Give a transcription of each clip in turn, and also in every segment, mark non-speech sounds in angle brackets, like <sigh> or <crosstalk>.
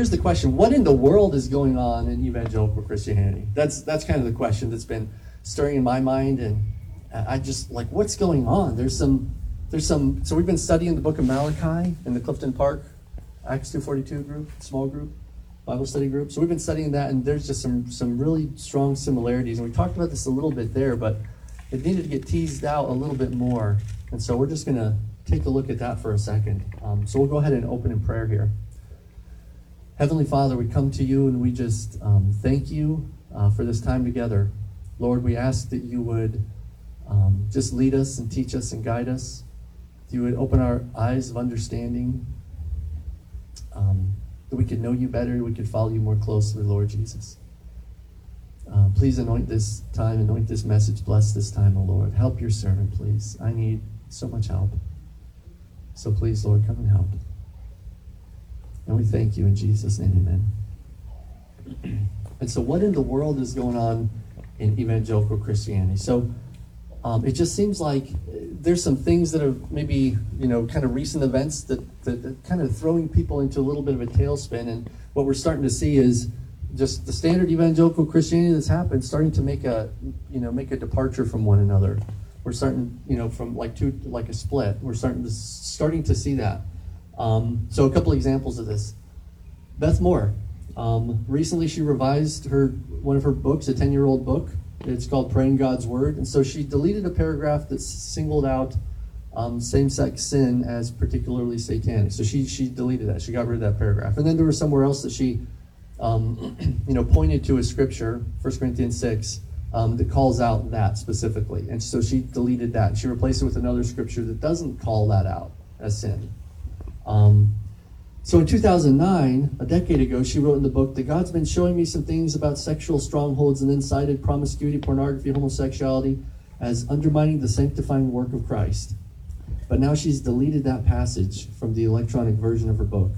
here's the question: What in the world is going on in evangelical Christianity? That's that's kind of the question that's been stirring in my mind, and I just like what's going on. There's some there's some. So we've been studying the book of Malachi in the Clifton Park Acts two forty two group, small group. Bible study group. So we've been studying that, and there's just some some really strong similarities. And we talked about this a little bit there, but it needed to get teased out a little bit more. And so we're just going to take a look at that for a second. Um, so we'll go ahead and open in prayer here. Heavenly Father, we come to you and we just um, thank you uh, for this time together. Lord, we ask that you would um, just lead us and teach us and guide us. You would open our eyes of understanding um, that we could know you better, we could follow you more closely, Lord Jesus. Uh, please anoint this time, anoint this message, bless this time, O oh Lord. Help your servant, please. I need so much help. So please, Lord, come and help. And we thank you in Jesus' name, amen. and so, what in the world is going on in evangelical Christianity? So, um, it just seems like there's some things that are maybe you know kind of recent events that, that, that kind of throwing people into a little bit of a tailspin. And what we're starting to see is just the standard evangelical Christianity that's happened starting to make a you know make a departure from one another. We're starting you know from like two like a split. We're starting to starting to see that. Um, so a couple examples of this. Beth Moore. Um, recently, she revised her one of her books, a ten year old book. It's called Praying God's Word, and so she deleted a paragraph that singled out um, same-sex sin as particularly satanic. So she she deleted that. She got rid of that paragraph. And then there was somewhere else that she um, <clears throat> you know, pointed to a scripture, 1 Corinthians 6, um, that calls out that specifically. And so she deleted that. She replaced it with another scripture that doesn't call that out as sin. Um, so in 2009, a decade ago, she wrote in the book that God's been showing me some things about sexual strongholds and then cited promiscuity, pornography, homosexuality as undermining the sanctifying work of Christ. But now she's deleted that passage from the electronic version of her book.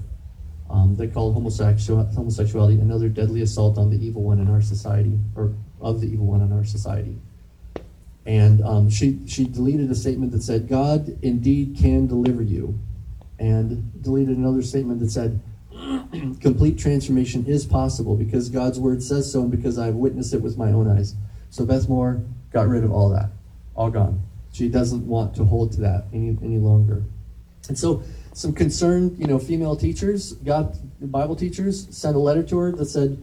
Um, they call homosexual, homosexuality another deadly assault on the evil one in our society, or of the evil one in our society. And um, she, she deleted a statement that said, God indeed can deliver you. And deleted another statement that said, complete transformation is possible because God's word says so and because I've witnessed it with my own eyes. So Beth Moore got rid of all that, all gone. She doesn't want to hold to that any, any longer. And so some concerned, you know, female teachers, got Bible teachers, sent a letter to her that said,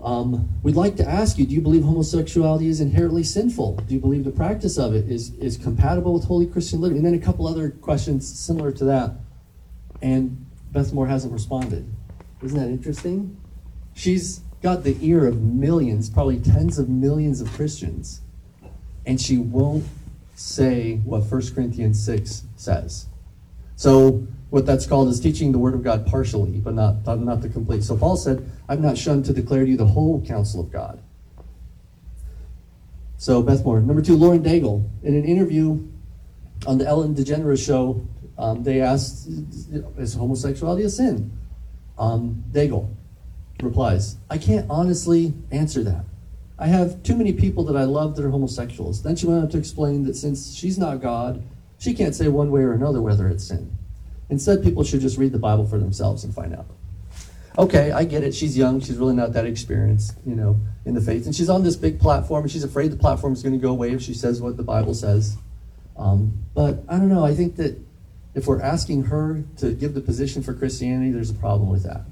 um, "We'd like to ask you: Do you believe homosexuality is inherently sinful? Do you believe the practice of it is is compatible with holy Christian living?" And then a couple other questions similar to that. And Beth Moore hasn't responded. Isn't that interesting? She's got the ear of millions, probably tens of millions of Christians, and she won't say what 1 Corinthians 6 says. So what that's called is teaching the word of God partially, but not, not the complete. So Paul said, I've not shunned to declare to you the whole counsel of God. So Beth Moore. Number two, Lauren Daigle. In an interview on the Ellen DeGeneres show, um, they asked, is homosexuality a sin? Um, Daigle replies, I can't honestly answer that. I have too many people that I love that are homosexuals. Then she went on to explain that since she's not God, she can't say one way or another whether it's sin. Instead, people should just read the Bible for themselves and find out. Okay, I get it. She's young. She's really not that experienced, you know, in the faith. And she's on this big platform, and she's afraid the platform is going to go away if she says what the Bible says. Um, but I don't know. I think that if we're asking her to give the position for Christianity, there's a problem with that.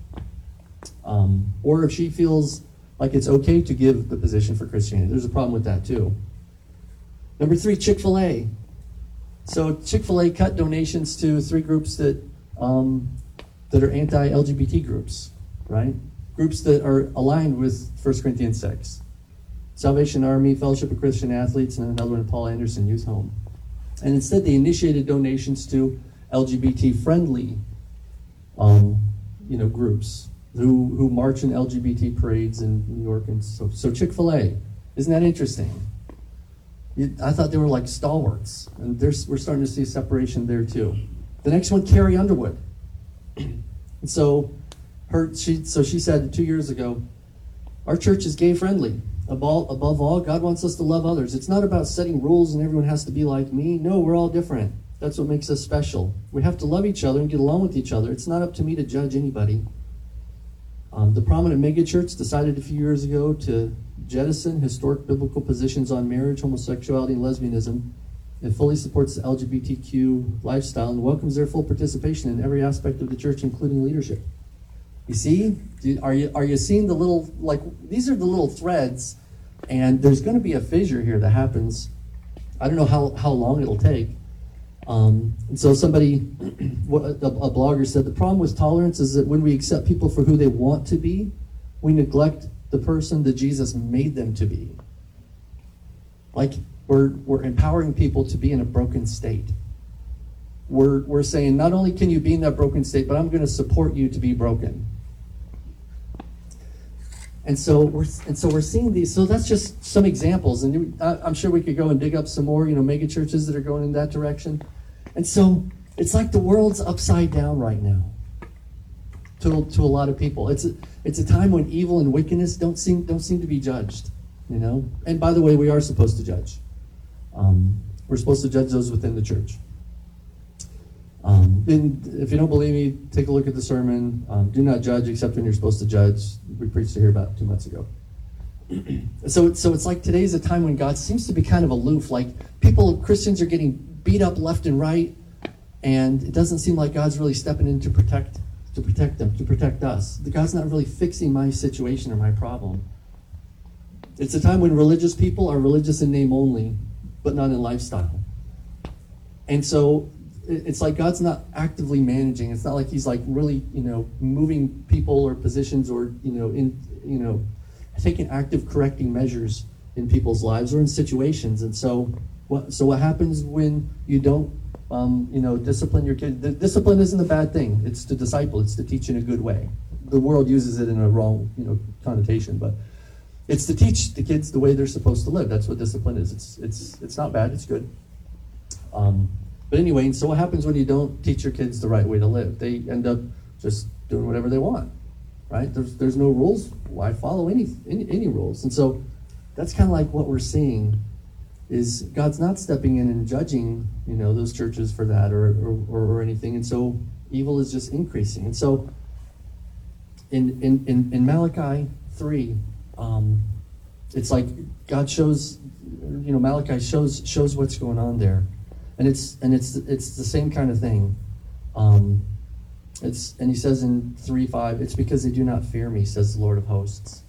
Um, or if she feels like it's okay to give the position for Christianity, there's a problem with that too. Number three, Chick fil A. So Chick Fil A cut donations to three groups that um, that are anti-LGBT groups, right? Groups that are aligned with 1 Corinthians 6. Salvation Army, Fellowship of Christian Athletes, and another one, Paul Anderson Youth Home. And instead, they initiated donations to LGBT-friendly, um, you know, groups who who march in LGBT parades in New York and so. So Chick Fil A, isn't that interesting? I thought they were like stalwarts, and there's, we're starting to see separation there too. The next one, Carrie Underwood. and so, her she so she said two years ago, our church is gay friendly. Above, above all, God wants us to love others. It's not about setting rules and everyone has to be like me. No, we're all different. That's what makes us special. We have to love each other and get along with each other. It's not up to me to judge anybody. Um, the prominent megachurch decided a few years ago to jettison historic biblical positions on marriage, homosexuality, and lesbianism. It fully supports the LGBTQ lifestyle and welcomes their full participation in every aspect of the church, including leadership. You see, are you are you seeing the little like these are the little threads, and there's going to be a fissure here that happens. I don't know how how long it'll take. Um, and so somebody, <clears throat> a, blogger said, the problem with tolerance is that when we accept people for who they want to be, we neglect the person that Jesus made them to be. Like we're we're empowering people to be in a broken state. We're we're saying not only can you be in that broken state, but I'm going to support you to be broken. And so we're and so we're seeing these. So that's just some examples, and I'm sure we could go and dig up some more, you know, mega churches that are going in that direction. And so it's like the world's upside down right now. To, to a lot of people, it's a, it's a time when evil and wickedness don't seem don't seem to be judged, you know. And by the way, we are supposed to judge. Um, we're supposed to judge those within the church. Um, and if you don't believe me, take a look at the sermon. Um, do not judge except when you're supposed to judge. We preached here about two months ago. <clears throat> so, so it's like today's a time when God seems to be kind of aloof. Like people, Christians are getting beat up left and right, and it doesn't seem like God's really stepping in to protect, to protect them, to protect us. God's not really fixing my situation or my problem. It's a time when religious people are religious in name only, but not in lifestyle. And so it's like God's not actively managing. It's not like He's like really, you know, moving people or positions or you know, in you know, taking active correcting measures in people's lives or in situations. And so, what so what happens when you don't, um, you know, discipline your kid? The discipline isn't a bad thing. It's to disciple. It's to teach in a good way. The world uses it in a wrong, you know, connotation, but it's to teach the kids the way they're supposed to live. That's what discipline is. It's it's it's not bad. It's good. Um, but anyway, and so what happens when you don't teach your kids the right way to live? They end up just doing whatever they want, right? There's there's no rules. Why follow any any, any rules? And so that's kind of like what we're seeing is God's not stepping in and judging, you know, those churches for that or or, or, anything. And so evil is just increasing. And so in in in, in Malachi three, um, it's like God shows, you know, Malachi shows shows what's going on there, and it's and it's it's the same kind of thing. Um, it's and he says in three five, it's because they do not fear me, says the Lord of hosts.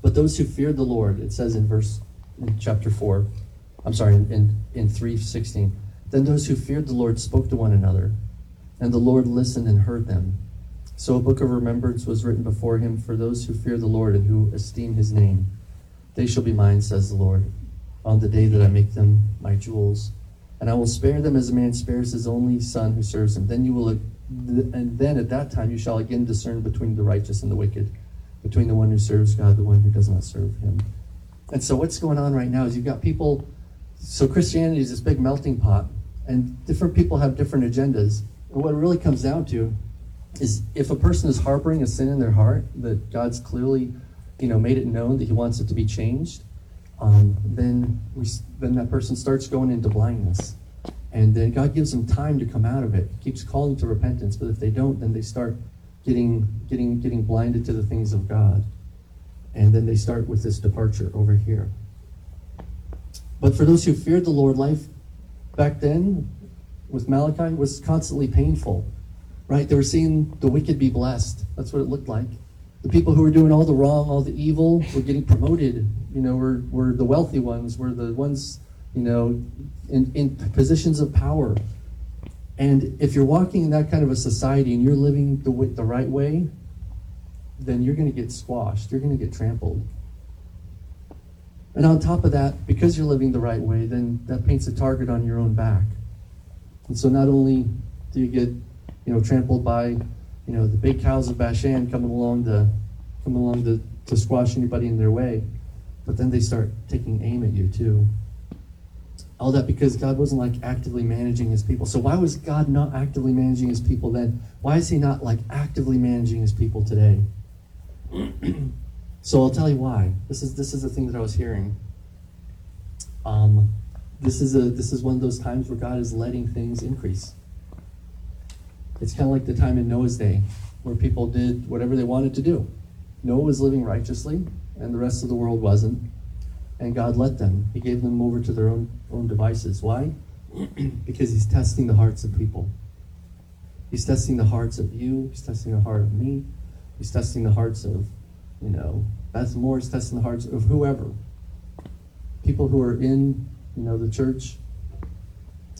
But those who feared the Lord, it says in verse in chapter four, I'm sorry, in in, three sixteen. Then those who feared the Lord spoke to one another, and the Lord listened and heard them. So a book of remembrance was written before him for those who fear the Lord and who esteem his name. They shall be mine, says the Lord, on the day that I make them my jewels. And I will spare them as a man spares his only son who serves him. Then you will, and then at that time you shall again discern between the righteous and the wicked, between the one who serves God, the one who does not serve him. And so what's going on right now is you've got people. So Christianity is this big melting pot, and different people have different agendas. And what it really comes down to is if a person is harboring a sin in their heart that God's clearly, you know, made it known that He wants it to be changed, um, then we then that person starts going into blindness, and then God gives them time to come out of it. He keeps calling to repentance, but if they don't, then they start getting getting getting blinded to the things of God, and then they start with this departure over here. But for those who feared the Lord, life back then with Malachi was constantly painful right? They were seeing the wicked be blessed. That's what it looked like. The people who were doing all the wrong, all the evil, were getting promoted. You know, we're, we're the wealthy ones, we're the ones, you know, in, in positions of power. And if you're walking in that kind of a society and you're living the, the right way, then you're going to get squashed. You're going to get trampled. And on top of that, because you're living the right way, then that paints a target on your own back. And so not only do you get, you know, trampled by, you know, the big cows of Bashan coming along to come along to, to squash anybody in their way, but then they start taking aim at you too. All that because God wasn't like actively managing his people. So why was God not actively managing his people then? Why is he not like actively managing his people today? <clears throat> so I'll tell you why. This is this is the thing that I was hearing. Um, this is a this is one of those times where God is letting things increase. It's kind of like the time in Noah's day. where people did whatever they wanted to do. Noah was living righteously, and the rest of the world wasn't. And God let them. He gave them over to their own, own devices. Why? <clears throat> because He's testing the hearts of people. He's testing the hearts of you. He's testing the heart of me. He's testing the hearts of, you know, Beth Moore. He's testing the hearts of whoever. People who are in, you know, the church.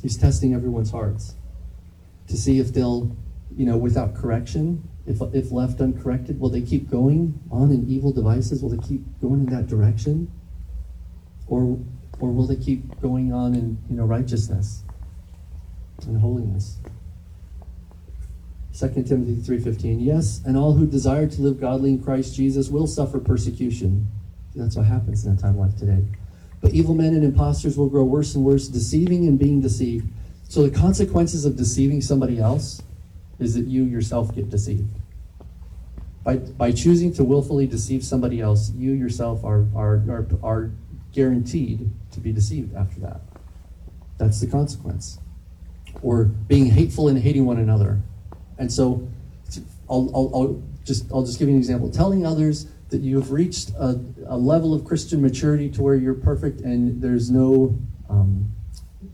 He's testing everyone's hearts to see if they'll, you know, without correction, if, if left uncorrected, will they keep going on in evil devices? Will they keep going in that direction? Or, or will they keep going on in, you know, righteousness and holiness? 2 Timothy 3:15 Yes, and all who desire to live godly in Christ Jesus will suffer persecution. That's what happens in a time like today. But evil men and impostors will grow worse and worse, deceiving and being deceived. So the consequences of deceiving somebody else is that you yourself get deceived. By, by choosing to willfully deceive somebody else, you yourself are, are, are, are guaranteed to be deceived after that. That's the consequence. Or being hateful and hating one another. And so I'll, I'll, I'll just, I'll just give you an example. Telling others that you have reached a, a level of Christian maturity to where you're perfect and there's no um,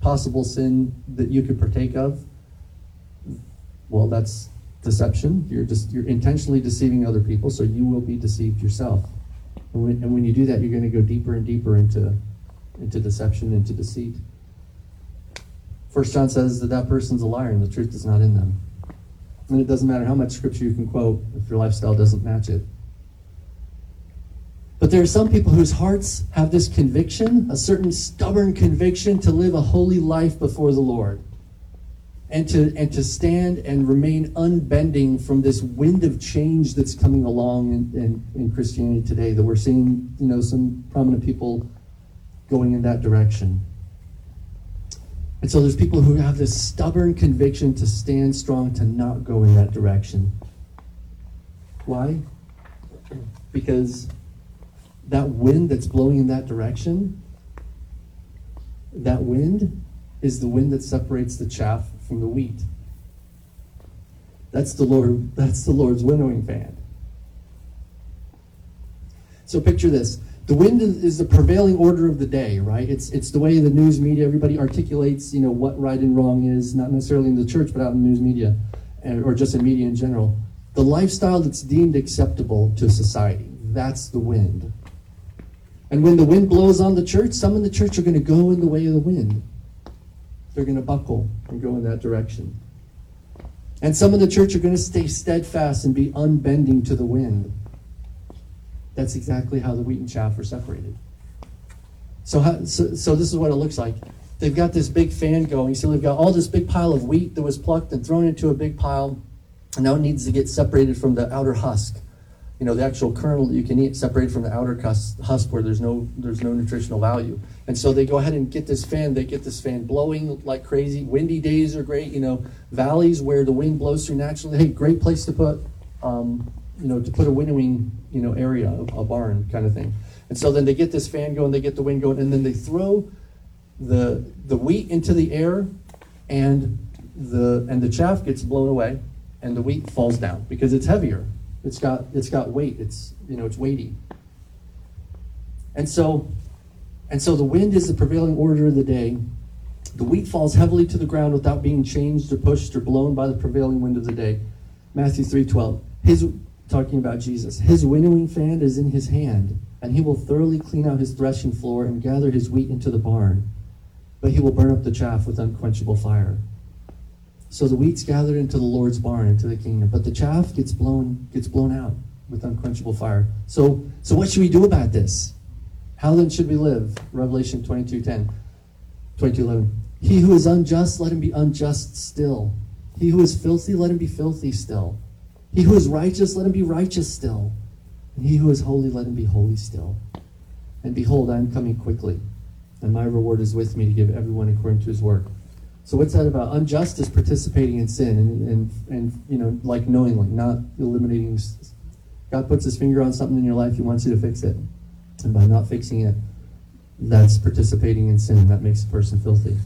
possible sin that you could partake of, well, that's deception. You're just you're intentionally deceiving other people, so you will be deceived yourself. And when, and when you do that, you're going to go deeper and deeper into into deception, into deceit. First John says that that person's a liar and the truth is not in them. And it doesn't matter how much scripture you can quote if your lifestyle doesn't match it. But there are some people whose hearts have this conviction, a certain stubborn conviction to live a holy life before the Lord. And to, and to stand and remain unbending from this wind of change that's coming along in, in, in Christianity today, that we're seeing, you know, some prominent people going in that direction. And so there's people who have this stubborn conviction to stand strong, to not go in that direction. Why? Because that wind that's blowing in that direction, that wind is the wind that separates the chaff from the wheat. That's the Lord, that's the Lord's winnowing fan. So picture this. The wind is the prevailing order of the day, right? It's it's the way the news media, everybody articulates, you know, what right and wrong is, not necessarily in the church, but out in the news media, or just in media in general. The lifestyle that's deemed acceptable to society. That's the wind. And when the wind blows on the church, some in the church are going to go in the way of the wind. They're going to buckle and go in that direction. And some in the church are going to stay steadfast and be unbending to the wind. That's exactly how the wheat and chaff are separated. So, how, so, so this is what it looks like. They've got this big fan going. So they've got all this big pile of wheat that was plucked and thrown into a big pile. And now it needs to get separated from the outer husk you know the actual kernel that you can eat separated from the outer husk where there's no there's no nutritional value and so they go ahead and get this fan. They get this fan blowing like crazy. Windy days are great you know. Valleys where the wind blows through naturally. Hey great place to put um, you know to put a winnowing you know area a, barn kind of thing. And so then they get this fan going they get the wind going and then they throw the the wheat into the air and the and the chaff gets blown away and the wheat falls down because it's heavier. It's got it's got weight. It's you know it's weighty. And so and so the wind is the prevailing order of the day. The wheat falls heavily to the ground without being changed or pushed or blown by the prevailing wind of the day. Matthew 3:12. His talking about Jesus. His winnowing fan is in his hand, and he will thoroughly clean out his threshing floor and gather his wheat into the barn. But he will burn up the chaff with unquenchable fire. So the wheat's gathered into the Lord's barn, into the kingdom, but the chaff gets blown gets blown out with unquenchable fire. So so what should we do about this? How then should we live? Revelation 22, 10, 22, 11. He who is unjust, let him be unjust still. He who is filthy, let him be filthy still. He who is righteous, let him be righteous still. And he who is holy, let him be holy still. And behold, I am coming quickly, and my reward is with me to give everyone according to his work. So what's that about? Unjust is participating in sin and, and, and you know, like knowingly, not eliminating. God puts his finger on something in your life, he wants you to fix it. And by not fixing it, that's participating in sin, that makes a person filthy.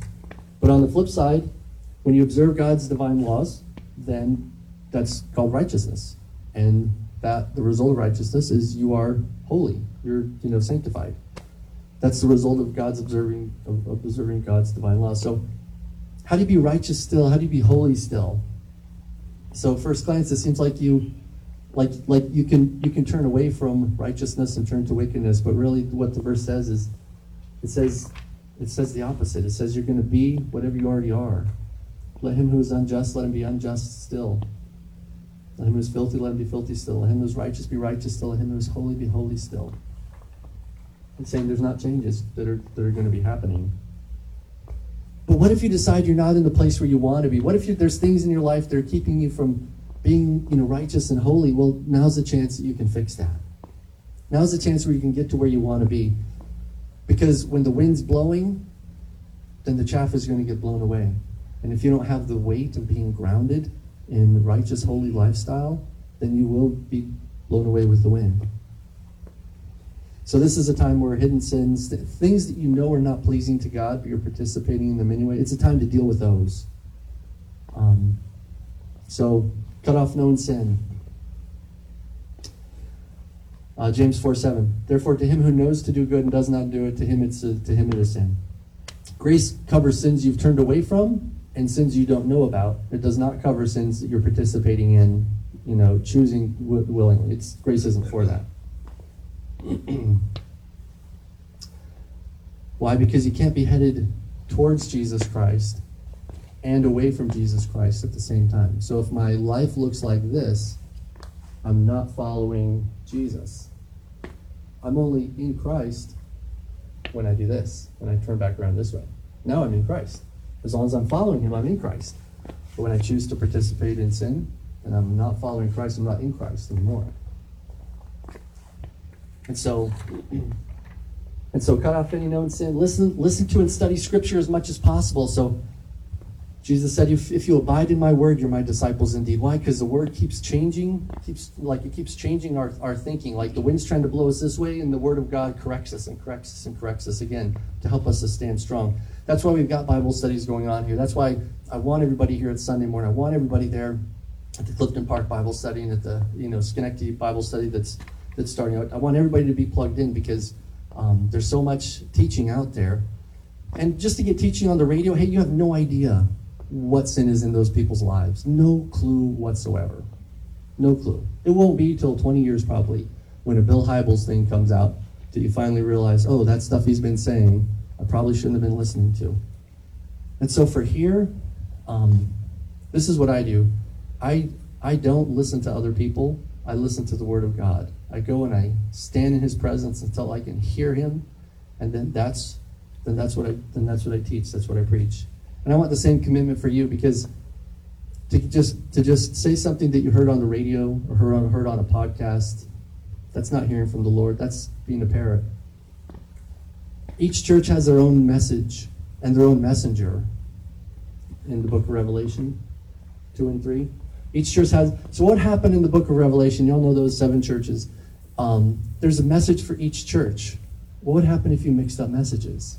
But on the flip side, when you observe God's divine laws, then that's called righteousness. And that the result of righteousness is you are holy. You're you know sanctified. That's the result of God's observing of observing God's divine law. So how do you be righteous still? How do you be holy still? So first glance it seems like you like like you can you can turn away from righteousness and turn to wickedness, but really what the verse says is it says it says the opposite. It says you're going to be whatever you already are. Let him who is unjust let him be unjust still. Let him who is filthy let him be filthy still. Let him who is righteous be righteous still. Let him who is holy be holy still. It's saying there's not changes that are that are going to be happening. But what if you decide you're not in the place where you want to be? What if you, there's things in your life that are keeping you from being, you know, righteous and holy? Well, now's the chance that you can fix that. Now's the chance where you can get to where you want to be. Because when the wind's blowing, then the chaff is going to get blown away. And if you don't have the weight of being grounded in righteous, holy lifestyle, then you will be blown away with the wind. So this is a time where hidden sins, things that you know are not pleasing to God, but you're participating in them anyway, it's a time to deal with those. Um, so cut off known sin. Uh, James 4 7. Therefore, to him who knows to do good and does not do it, to him it's a, to him it is sin. Grace covers sins you've turned away from and sins you don't know about. It does not cover sins that you're participating in, you know, choosing willingly. It's grace isn't for that. <clears throat> Why? Because you can't be headed towards Jesus Christ and away from Jesus Christ at the same time. So if my life looks like this, I'm not following Jesus. I'm only in Christ when I do this, when I turn back around this way. Now I'm in Christ. As long as I'm following Him, I'm in Christ. But when I choose to participate in sin and I'm not following Christ, I'm not in Christ anymore. And so, <clears throat> and so, cut off any known sin. Listen, listen to and study Scripture as much as possible. So, Jesus said, if, if you abide in my word, you're my disciples indeed. Why? Because the word keeps changing, keeps like it keeps changing our, our thinking. Like the wind's trying to blow us this way, and the word of God corrects us and corrects us and corrects us again to help us to stand strong. That's why we've got Bible studies going on here. That's why I want everybody here at Sunday morning. I want everybody there at the Clifton Park Bible study and at the you know Schenectady Bible study that's that's starting out. I want everybody to be plugged in because um, there's so much teaching out there. And just to get teaching on the radio, hey, you have no idea what sin is in those people's lives. No clue whatsoever. No clue. It won't be till 20 years probably when a Bill Hybels thing comes out that you finally realize, oh, that stuff he's been saying, I probably shouldn't have been listening to. And so for here, um, this is what I do. I I don't listen to other people. I listen to the Word of God. I go and I stand in His presence until I can hear Him, and then that's then that's what I then that's what I teach. That's what I preach. And I want the same commitment for you because to just to just say something that you heard on the radio or heard on heard on a podcast, that's not hearing from the Lord. That's being a parrot. Each church has their own message and their own messenger in the book of Revelation 2 and 3. Each church has. So, what happened in the book of Revelation? Y'all know those seven churches. Um, there's a message for each church. What would happen if you mixed up messages?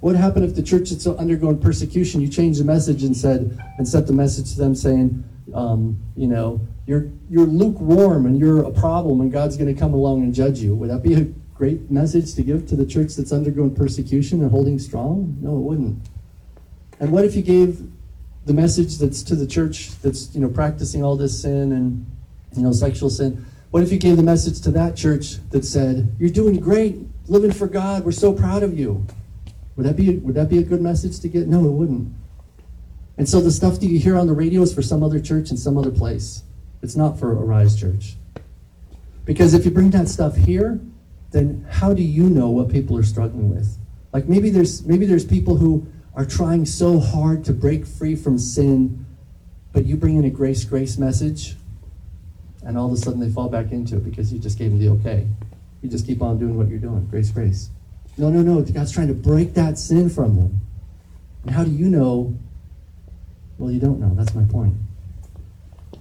What happened if the church that's undergoing persecution, you changed the message and said, and sent the message to them saying, um, you know, you're you're lukewarm and you're a problem, and God's going to come along and judge you. Would that be a great message to give to the church that's undergoing persecution and holding strong? No, it wouldn't. And what if you gave the message that's to the church that's you know practicing all this sin and you know sexual sin? What if you gave the message to that church that said, "You're doing great, living for God. We're so proud of you." Would that be would that be a good message to get? No, it wouldn't. And so the stuff that you hear on the radio is for some other church in some other place. It's not for Arise Church. Because if you bring that stuff here, then how do you know what people are struggling with? Like maybe there's maybe there's people who are trying so hard to break free from sin, but you bring in a grace grace message, and all of a sudden they fall back into it because you just gave them the okay. You just keep on doing what you're doing. Grace grace. No, no, no. God's trying to break that sin from them. And how do you know? Well, you don't know. That's my point.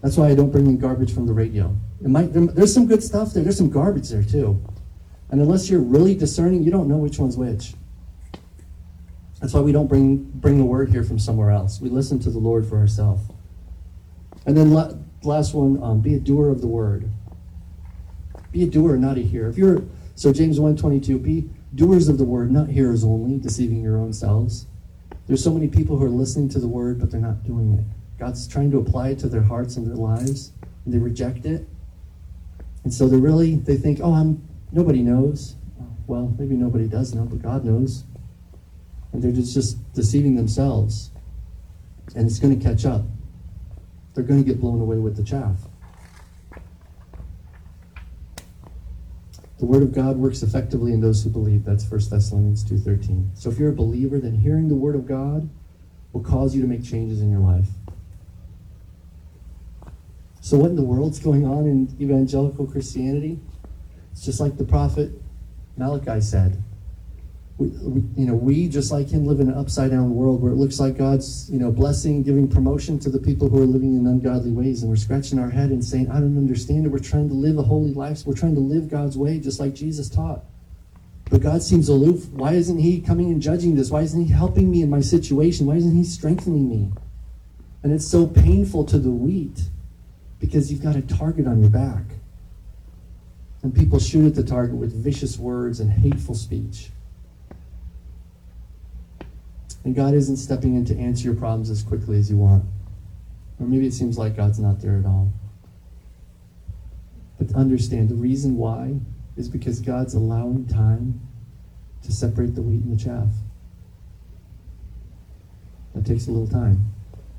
That's why I don't bring in garbage from the radio. It might, there, there's some good stuff there. There's some garbage there too. And unless you're really discerning, you don't know which one's which. That's why we don't bring bring the word here from somewhere else. We listen to the Lord for ourselves. And then last one, um, be a doer of the word. Be a doer, not a hearer. If you're so James 122, be doers of the word, not hearers only, deceiving your own selves. There's so many people who are listening to the word, but they're not doing it. God's trying to apply it to their hearts and their lives, and they reject it. And so they're really they think, oh, I'm nobody knows. Well, maybe nobody does know, but God knows. And they're just, just deceiving themselves. And it's going to catch up. They're going to get blown away with the chaff. The word of God works effectively in those who believe. That's 1 Thessalonians 2:13. So if you're a believer, then hearing the word of God will cause you to make changes in your life. So what in the world's going on in evangelical Christianity? It's just like the prophet Malachi said. We, you know, we just like him live in an upside down world where it looks like God's, you know, blessing, giving promotion to the people who are living in ungodly ways, and we're scratching our head and saying, "I don't understand it." We're trying to live a holy life. We're trying to live God's way, just like Jesus taught. But God seems aloof. Why isn't He coming and judging this? Why isn't He helping me in my situation? Why isn't He strengthening me? And it's so painful to the wheat because you've got a target on your back. And people shoot at the target with vicious words and hateful speech. And God isn't stepping in to answer your problems as quickly as you want. Or maybe it seems like God's not there at all. But understand the reason why is because God's allowing time to separate the wheat and the chaff. That takes a little time.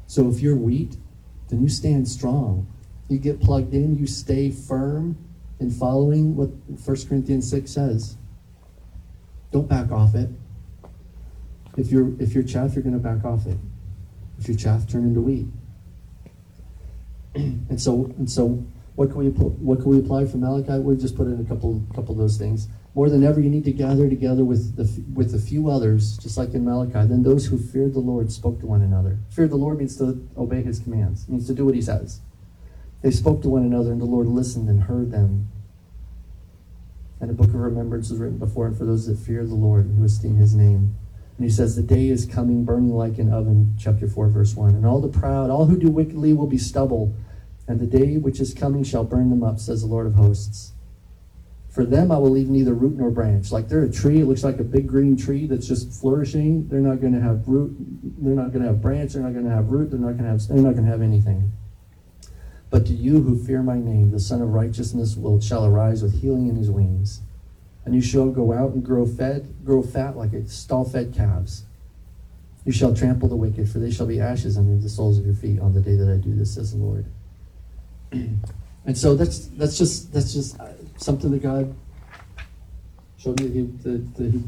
So if you're wheat, then you stand strong. You get plugged in, you stay firm in following what 1 Corinthians 6 says. Don't back off it. If you're if you're chaff, you're going to back off it. If you're chaff, turn into wheat. <clears throat> and so and so, what can we what can we apply from Malachi? We just put in a couple couple of those things. More than ever, you need to gather together with the with a few others, just like in Malachi. Then those who feared the Lord spoke to one another. Fear the Lord means to obey His commands. Means to do what He says. They spoke to one another, and the Lord listened and heard them. And a book of remembrance was written before it for those that fear the Lord and who esteem His name. And he says, The day is coming, burning like an oven, chapter 4, verse 1. And all the proud, all who do wickedly will be stubble, and the day which is coming shall burn them up, says the Lord of hosts. For them I will leave neither root nor branch. Like they're a tree, it looks like a big green tree that's just flourishing. They're not going to have root, they're not going to have branch, they're not going to have root, they're not going to have they're not to have anything. But to you who fear my name, the Sun of Righteousness will shall arise with healing in his wings and you shall go out and grow fed, grow fat like a stall-fed calves. You shall trample the wicked, for they shall be ashes under the soles of your feet on the day that I do this, says the Lord. <clears throat> and so that's that's just that's just uh, something that God showed me that, that he